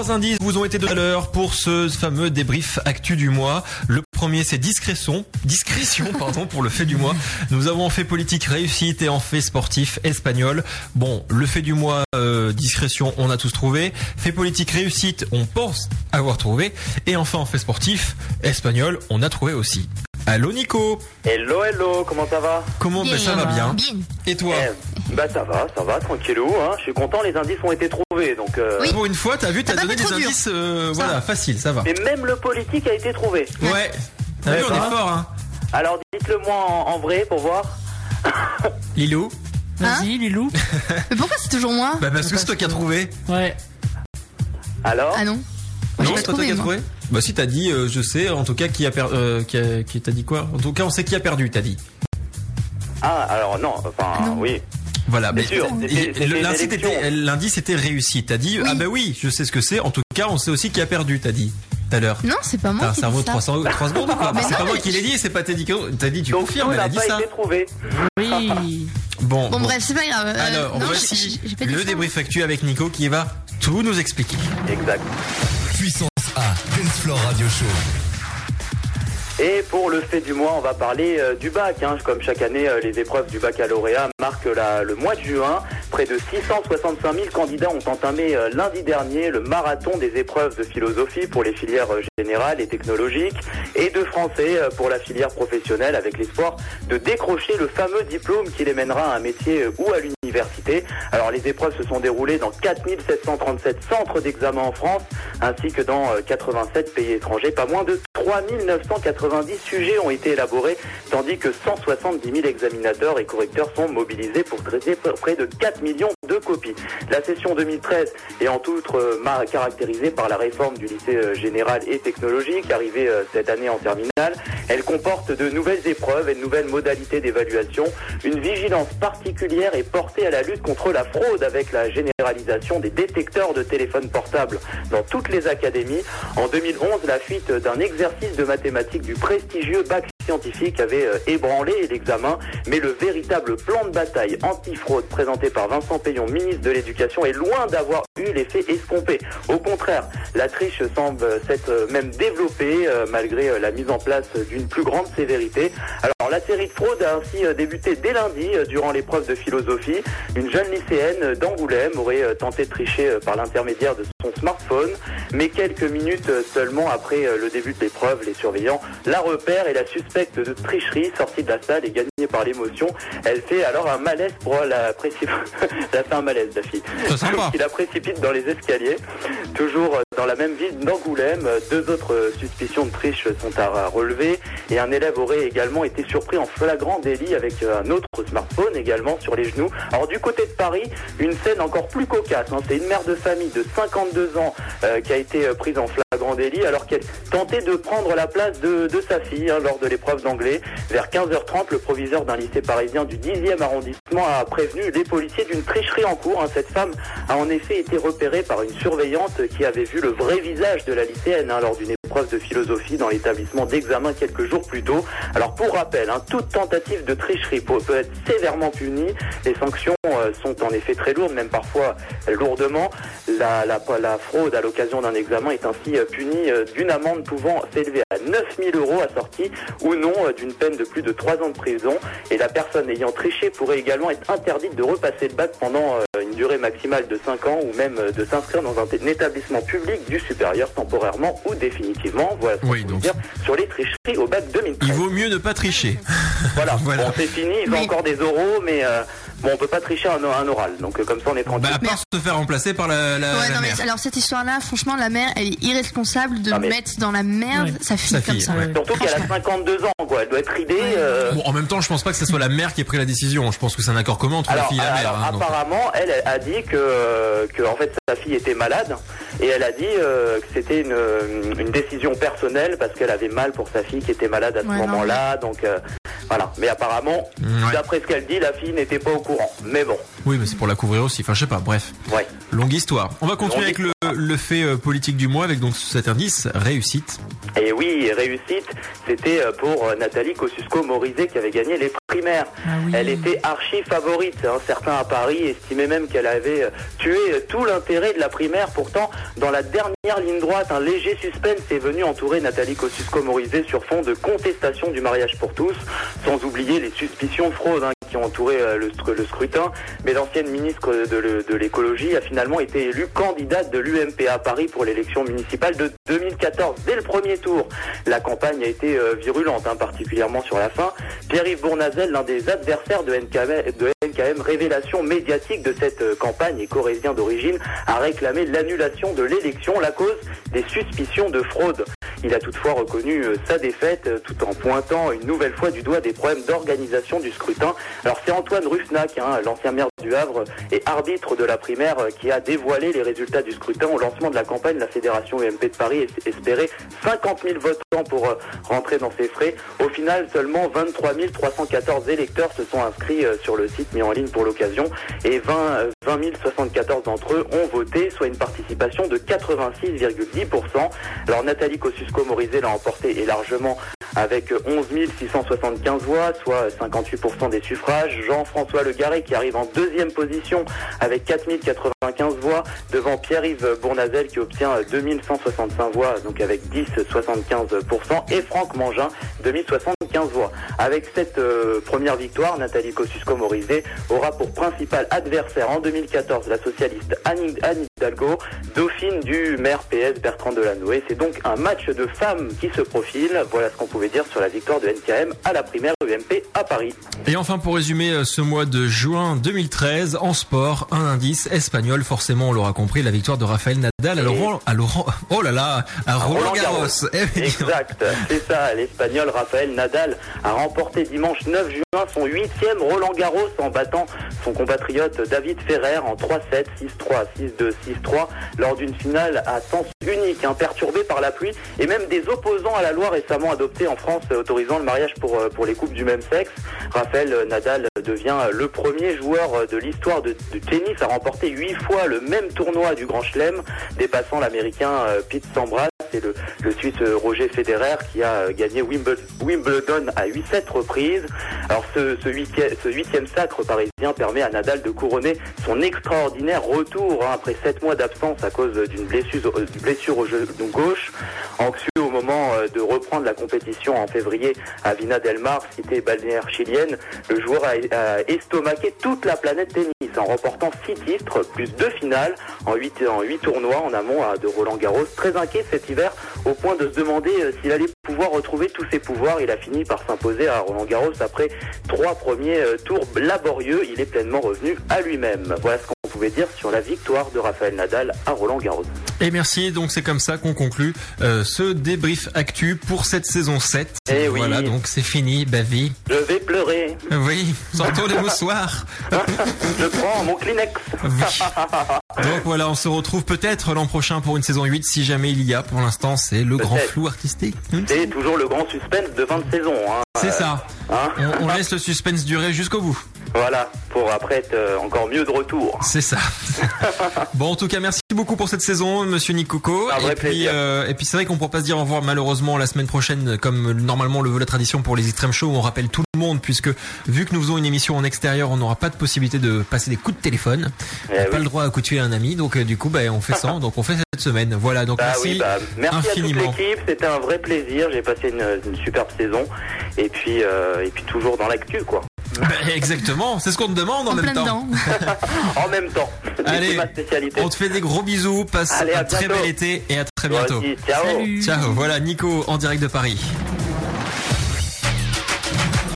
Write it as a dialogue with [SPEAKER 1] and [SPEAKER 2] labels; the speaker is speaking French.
[SPEAKER 1] Trois indices vous ont été donnés à l'heure pour ce fameux débrief actu du mois. Le premier, c'est discrétion, discrétion, pardon, pour le fait du mois. Nous avons en fait politique réussite et en fait sportif espagnol. Bon, le fait du mois, euh, discrétion, on a tous trouvé. Fait politique réussite, on pense avoir trouvé. Et enfin, en fait sportif espagnol, on a trouvé aussi. Allô Nico
[SPEAKER 2] Hello, hello, comment ça va
[SPEAKER 1] Comment
[SPEAKER 3] Bien,
[SPEAKER 1] ben, ça va bien
[SPEAKER 3] bien.
[SPEAKER 1] Et toi
[SPEAKER 2] Eh, Bah ça va, ça va, tranquillou, hein. Je suis content, les indices ont été trouvés, donc... euh,
[SPEAKER 3] Oui.
[SPEAKER 1] Pour une fois, t'as vu, t'as donné des indices, euh,
[SPEAKER 3] Ça
[SPEAKER 1] voilà,
[SPEAKER 3] va.
[SPEAKER 1] facile, ça va.
[SPEAKER 2] Et même le politique a été trouvé.
[SPEAKER 1] Ouais. T'as vu, on est fort, hein.
[SPEAKER 2] Alors dites-le moi en, en vrai pour voir.
[SPEAKER 1] Lilou
[SPEAKER 4] Vas-y, Lilou.
[SPEAKER 3] Mais pourquoi c'est toujours moi
[SPEAKER 1] Bah parce que c'est toi qui as trouvé.
[SPEAKER 4] Ouais.
[SPEAKER 2] Alors
[SPEAKER 3] Ah non
[SPEAKER 1] Non, c'est pas toi qui as trouvé Bah si t'as dit, euh, je sais, en tout cas qui a perdu, qui, a- qui t'a dit quoi? En tout cas, on sait qui a perdu, t'as dit.
[SPEAKER 2] Ah, alors non, enfin,
[SPEAKER 3] Ah non.
[SPEAKER 2] oui.
[SPEAKER 1] Voilà.
[SPEAKER 2] Bien
[SPEAKER 1] mais-
[SPEAKER 2] sûr,
[SPEAKER 1] et-
[SPEAKER 2] c'était- c'était
[SPEAKER 1] le-
[SPEAKER 2] une
[SPEAKER 1] L'indice
[SPEAKER 2] élection.
[SPEAKER 1] était, l'indice était réussi. T'as dit,
[SPEAKER 3] Oui.
[SPEAKER 1] ah bah oui, je sais ce que c'est. En tout cas, on sait aussi qui a perdu, t'as dit tout à l'heure.
[SPEAKER 3] Non, c'est pas moi
[SPEAKER 1] T'as un
[SPEAKER 3] qui
[SPEAKER 1] cerveau de
[SPEAKER 3] ça.
[SPEAKER 1] 300, 3 secondes ou quoi
[SPEAKER 3] Mais
[SPEAKER 1] C'est
[SPEAKER 3] non,
[SPEAKER 1] pas moi
[SPEAKER 3] mais
[SPEAKER 1] qui l'ai dit, c'est pas Teddy. qui- T'as dit, tu
[SPEAKER 2] Donc
[SPEAKER 1] confirmes, elle a
[SPEAKER 2] n'a
[SPEAKER 1] dit
[SPEAKER 2] pas
[SPEAKER 1] ça.
[SPEAKER 2] été trouvé.
[SPEAKER 4] Oui.
[SPEAKER 1] Bon,
[SPEAKER 3] Bon,
[SPEAKER 1] bon.
[SPEAKER 3] bref, c'est pas grave. Euh,
[SPEAKER 1] Alors,
[SPEAKER 3] non,
[SPEAKER 1] voici
[SPEAKER 3] j'ai- j'ai pas dit
[SPEAKER 1] le
[SPEAKER 3] ça.
[SPEAKER 1] débrief actuel avec Nico qui va tout nous expliquer.
[SPEAKER 2] Exact.
[SPEAKER 5] Puissance A, Dance Radio Show.
[SPEAKER 2] Et pour le fait du mois, on va parler euh, du bac. hein. Comme chaque année, euh, les épreuves du baccalauréat marquent le mois de juin. Près de 665 000 candidats ont entamé euh, lundi dernier le marathon des épreuves de philosophie pour les filières euh, générales et technologiques et de français euh, pour la filière professionnelle avec l'espoir de décrocher le fameux diplôme qui les mènera à un métier ou à l'université. Alors les épreuves se sont déroulées dans 4737 centres d'examen en France ainsi que dans euh, 87 pays étrangers. Pas moins de 3990 sujets ont été élaborés, tandis que 170 000 examinateurs et correcteurs sont mobilisés pour traiter près de 4 millions de copies. La session 2013 est en outre euh, caractérisée par la réforme du lycée euh, général et technologique, arrivée euh, cette année en terminale. Elle comporte de nouvelles épreuves et de nouvelles modalités d'évaluation. Une vigilance particulière est portée à la lutte contre la fraude avec la généralisation des détecteurs de téléphones portables dans toutes les académies. En 2011, la fuite d'un exercice de mathématiques du prestigieux bac scientifique avait euh, ébranlé l'examen, mais le véritable plan de bataille anti-fraude présenté par Vincent Payon, ministre de l'Éducation, est loin d'avoir eu l'effet escompté. Au contraire, la triche semble s'être euh, même développée euh, malgré la mise en place d'une plus grande sévérité. La série de fraudes a ainsi euh, débuté dès lundi euh, durant l'épreuve de philosophie. Une jeune lycéenne euh, d'Angoulême aurait tenté de tricher par l'intermédiaire de son smartphone, mais quelques minutes seulement après le début de l'épreuve, les surveillants la repèrent et la suspecte de tricherie sortie de la salle et gagnée par l'émotion. Elle fait alors un malaise pour la précipiter. Elle a fait un malaise, la fille.
[SPEAKER 1] Sympa.
[SPEAKER 2] qui la précipite dans les escaliers. Toujours dans la même ville d'Angoulême, deux autres suspicions de triche sont à relever et un élève aurait également été surpris en flagrant délit avec euh, un autre smartphone également sur les genoux. Alors du côté de Paris, une scène encore plus cocasse. hein. C'est une mère de famille de 52 ans euh, qui a été euh, prise en flagrant alors qu'elle tentait de prendre la place de, de sa fille hein, lors de l'épreuve d'anglais. Vers 15h30, le proviseur d'un lycée parisien du 10e arrondissement a prévenu les policiers d'une tricherie en cours. hein. Cette femme a en effet été repérée par une surveillante qui avait vu le vrai visage de la lycéenne hein, lors d'une de philosophie dans l'établissement d'examen quelques jours plus tôt. Alors pour rappel, hein, toute tentative de tricherie peut, être sévèrement punie. Les sanctions euh, sont en effet très lourdes, même parfois euh, lourdement. La, fraude à l'occasion d'un examen est ainsi euh, punie d'une amende pouvant s'élever à 9000 euros assortie ou non d'une peine de plus de 3 ans de prison. Et la personne ayant triché pourrait également être interdite de repasser le bac pendant une durée maximale de 5 ans ou même de s'inscrire dans un établissement public du supérieur temporairement ou définitivement. Voilà ce qu'on
[SPEAKER 1] Oui,
[SPEAKER 2] peut
[SPEAKER 1] donc-
[SPEAKER 2] dire sur les tricheries au bac 2013.
[SPEAKER 1] Il vaut mieux ne pas tricher.
[SPEAKER 2] Voilà,
[SPEAKER 1] Voilà.
[SPEAKER 2] Bon, c'est fini, ils ont
[SPEAKER 3] Mais-
[SPEAKER 2] encore des oraux, mais euh, bon, on peut pas tricher un, un oral. Donc euh, comme ça, on est tranquille.
[SPEAKER 1] Bah, à part se faire remplacer par la, la,
[SPEAKER 3] Ouais,
[SPEAKER 1] la
[SPEAKER 3] non,
[SPEAKER 1] mère.
[SPEAKER 3] mais alors cette histoire-là, franchement, la mère, elle est irresponsable de
[SPEAKER 2] Ah, mais-
[SPEAKER 3] mettre dans la merde sa fille
[SPEAKER 1] Sa
[SPEAKER 3] comme
[SPEAKER 1] fille,
[SPEAKER 3] ça.
[SPEAKER 1] ouais.
[SPEAKER 2] Surtout qu'elle a
[SPEAKER 3] Franchement.
[SPEAKER 2] 52 ans, quoi. Elle doit être ridée.
[SPEAKER 3] Ouais.
[SPEAKER 2] euh,
[SPEAKER 1] Bon, en même temps, je pense pas que ce soit la mère qui ait pris la décision. Je pense que c'est un accord commun entre la fille et la mère. hein, donc.
[SPEAKER 2] apparemment, elle a dit que, que en fait sa fille était malade et elle a dit euh, que c'était une, une décision personnelle parce qu'elle avait mal pour sa fille qui était malade à ce
[SPEAKER 3] Ouais,
[SPEAKER 2] moment-là. Donc euh, voilà. Mais apparemment,
[SPEAKER 1] Ouais.
[SPEAKER 2] d'après ce qu'elle dit, la fille n'était pas au courant. Mais bon,
[SPEAKER 1] Oui, mais c'est pour la couvrir aussi. Enfin, je sais pas. Bref,
[SPEAKER 2] ouais.
[SPEAKER 1] longue histoire. On va continuer
[SPEAKER 2] Longue
[SPEAKER 1] avec le, le fait euh, politique du mois avec donc cet indice réussite.
[SPEAKER 2] Et oui, réussite, c'était euh, pour euh, Nathalie Kosciusko-Morizet qui avait gagné les prix primaire.
[SPEAKER 4] Ah oui.
[SPEAKER 2] Elle était archi favorite. hein. Certains à Paris estimaient même qu'elle avait euh, tué euh, tout l'intérêt de la primaire. Pourtant, dans la dernière ligne droite, un léger suspense est venu entourer Nathalie Kosciusko-Morizet sur fond de contestation du mariage pour tous, sans oublier les suspicions de fraude hein, qui ont entouré euh, le, scrutin. Mais l'ancienne ministre de, l'écologie a finalement été élue candidate de l'UMP à Paris pour l'élection municipale de 2014. Dès le premier tour, la campagne a été virulente, hein, particulièrement sur la fin. Pierre-Yves Bournazel, l'un des adversaires de NKM, révélation médiatique de cette euh, campagne et corésien d'origine, a réclamé l'annulation de l'élection, la cause des suspicions de fraude. Il a toutefois reconnu euh, sa défaite euh, tout en pointant une nouvelle fois du doigt des problèmes d'organisation du scrutin. Alors c'est Antoine Rusnac, hein, l'ancien maire du Havre et arbitre de la primaire, euh, qui a dévoilé les résultats du scrutin au lancement de la campagne. La fédération UMP de Paris es- espérait 50 000 votants pour rentrer dans ses frais. Au final, seulement 23 314 électeurs se sont inscrits sur le site mis en ligne pour l'occasion et 20, euh, 20 074 d'entre eux ont voté, soit une participation de 86,10%. Alors Nathalie Kosciusko-Morizet l'a emporté et largement avec 11 675 voix, soit 58% des suffrages. Jean-François Le Garret qui arrive en deuxième position avec 4 095 voix devant Pierre-Yves Bournazel qui obtient 2165 voix, donc avec 10,75%, et Franck Mangin, 2075 voix. Avec cette euh, première victoire, Nathalie Kosciusko-Morizet aura pour principal adversaire en 2014 la socialiste Anne Hidalgo, dauphine du maire PS Bertrand Delanoë. C'est donc un match de femmes qui se profile. Voilà ce qu'on pouvait dire sur la victoire de NKM à la primaire UMP à Paris.
[SPEAKER 1] Et enfin, pour résumer euh, ce mois de juin 2013, en sport, un indice espagnol, forcément, on l'aura compris, la victoire de Rafael Nadal à Laurent, à Laurent, oh là là, à Roland
[SPEAKER 2] Roland
[SPEAKER 1] Garros.
[SPEAKER 2] Garros.
[SPEAKER 1] Eh.
[SPEAKER 2] Exact, c'est ça. L'espagnol Rafael Nadal a remporté dimanche 9 juin son huitième Roland Garros en battant son compatriote David Ferrer en 3-7, 6-3, 6-2, 6-3 lors d'une finale à sens unique, hein, perturbée par la pluie et même des opposants à la loi récemment adoptée en France euh, autorisant le mariage pour, euh, pour les couples du même sexe. Rafael Nadal devient le premier joueur de l'histoire de tennis à remporter huit fois le même tournoi du Grand Chelem, dépassant l'américain euh, Pete Sampras et le, Suisse euh, Roger Federer qui a euh, gagné Wimble- Wimbledon à 8-7 reprises. Alors ce, huitième, sacre parisien permet à Nadal de couronner son extraordinaire retour hein, après sept mois d'absence à cause d'une blessure, euh, au genou gauche. De reprendre la compétition en février à Vina del Mar, cité balnéaire chilienne, le joueur a, estomaqué toute la planète tennis en remportant six titres, plus deux finales en huit, tournois en amont de Roland Garros. Très inquiet cet hiver au point de se demander euh, s'il allait pouvoir retrouver tous ses pouvoirs. Il a fini par s'imposer à Roland Garros après trois premiers euh, tours laborieux. Il est pleinement revenu à lui-même. Voilà pouvait dire sur la victoire de Raphaël Nadal à Roland Garros.
[SPEAKER 1] Et merci, donc c'est comme ça qu'on conclut euh, ce débrief actu pour cette saison 7.
[SPEAKER 2] Eh oui.
[SPEAKER 1] Voilà, donc c'est fini, Bavi.
[SPEAKER 2] Je vais pleurer.
[SPEAKER 1] Oui, sortons les moussoirs.
[SPEAKER 2] Je prends mon Kleenex.
[SPEAKER 1] Oui. Donc voilà, on se retrouve peut-être l'an prochain pour une saison 8 si jamais il y a. Pour l'instant, c'est le grand flou artistique.
[SPEAKER 2] C'est toujours le grand suspense de fin de saison. Hein.
[SPEAKER 1] C'est ça.
[SPEAKER 2] Hein
[SPEAKER 1] On, on laisse le suspense durer jusqu'au bout.
[SPEAKER 2] Voilà, pour après être euh, encore mieux de retour.
[SPEAKER 1] C'est ça. bon, en tout cas, merci beaucoup pour cette saison, Monsieur Nicoco.
[SPEAKER 2] Un vrai
[SPEAKER 1] et puis, euh, et puis c'est vrai qu'on pourra pas se dire au revoir malheureusement la semaine prochaine, comme normalement le veut la tradition pour les extrêmes shows. où On rappelle tout le monde puisque vu que nous faisons une émission en extérieur, on n'aura pas de possibilité de passer des coups de téléphone.
[SPEAKER 2] Eh
[SPEAKER 1] on n'a
[SPEAKER 2] oui.
[SPEAKER 1] pas le droit à à un ami, donc euh, du coup, bah, on fait ça. donc on fait cette semaine. Voilà. Donc
[SPEAKER 2] Bah
[SPEAKER 1] merci.
[SPEAKER 2] oui, bah, merci
[SPEAKER 1] infiniment.
[SPEAKER 2] à toute l'équipe, c'était un vrai plaisir, j'ai passé une, une superbe saison et puis euh, et puis toujours dans l'actu quoi.
[SPEAKER 1] Bah, exactement. C'est ce qu'on te demande en,
[SPEAKER 3] En
[SPEAKER 1] même
[SPEAKER 3] plein
[SPEAKER 1] temps.
[SPEAKER 2] En même temps,
[SPEAKER 1] Allez,
[SPEAKER 2] c'est ma spécialité.
[SPEAKER 1] On te fait des gros bisous. Passe
[SPEAKER 2] Allez, à
[SPEAKER 1] un très béel été et à très bientôt.
[SPEAKER 2] aussi, ciao.
[SPEAKER 4] Salut.
[SPEAKER 1] Ciao. Voilà Nico en direct de Paris.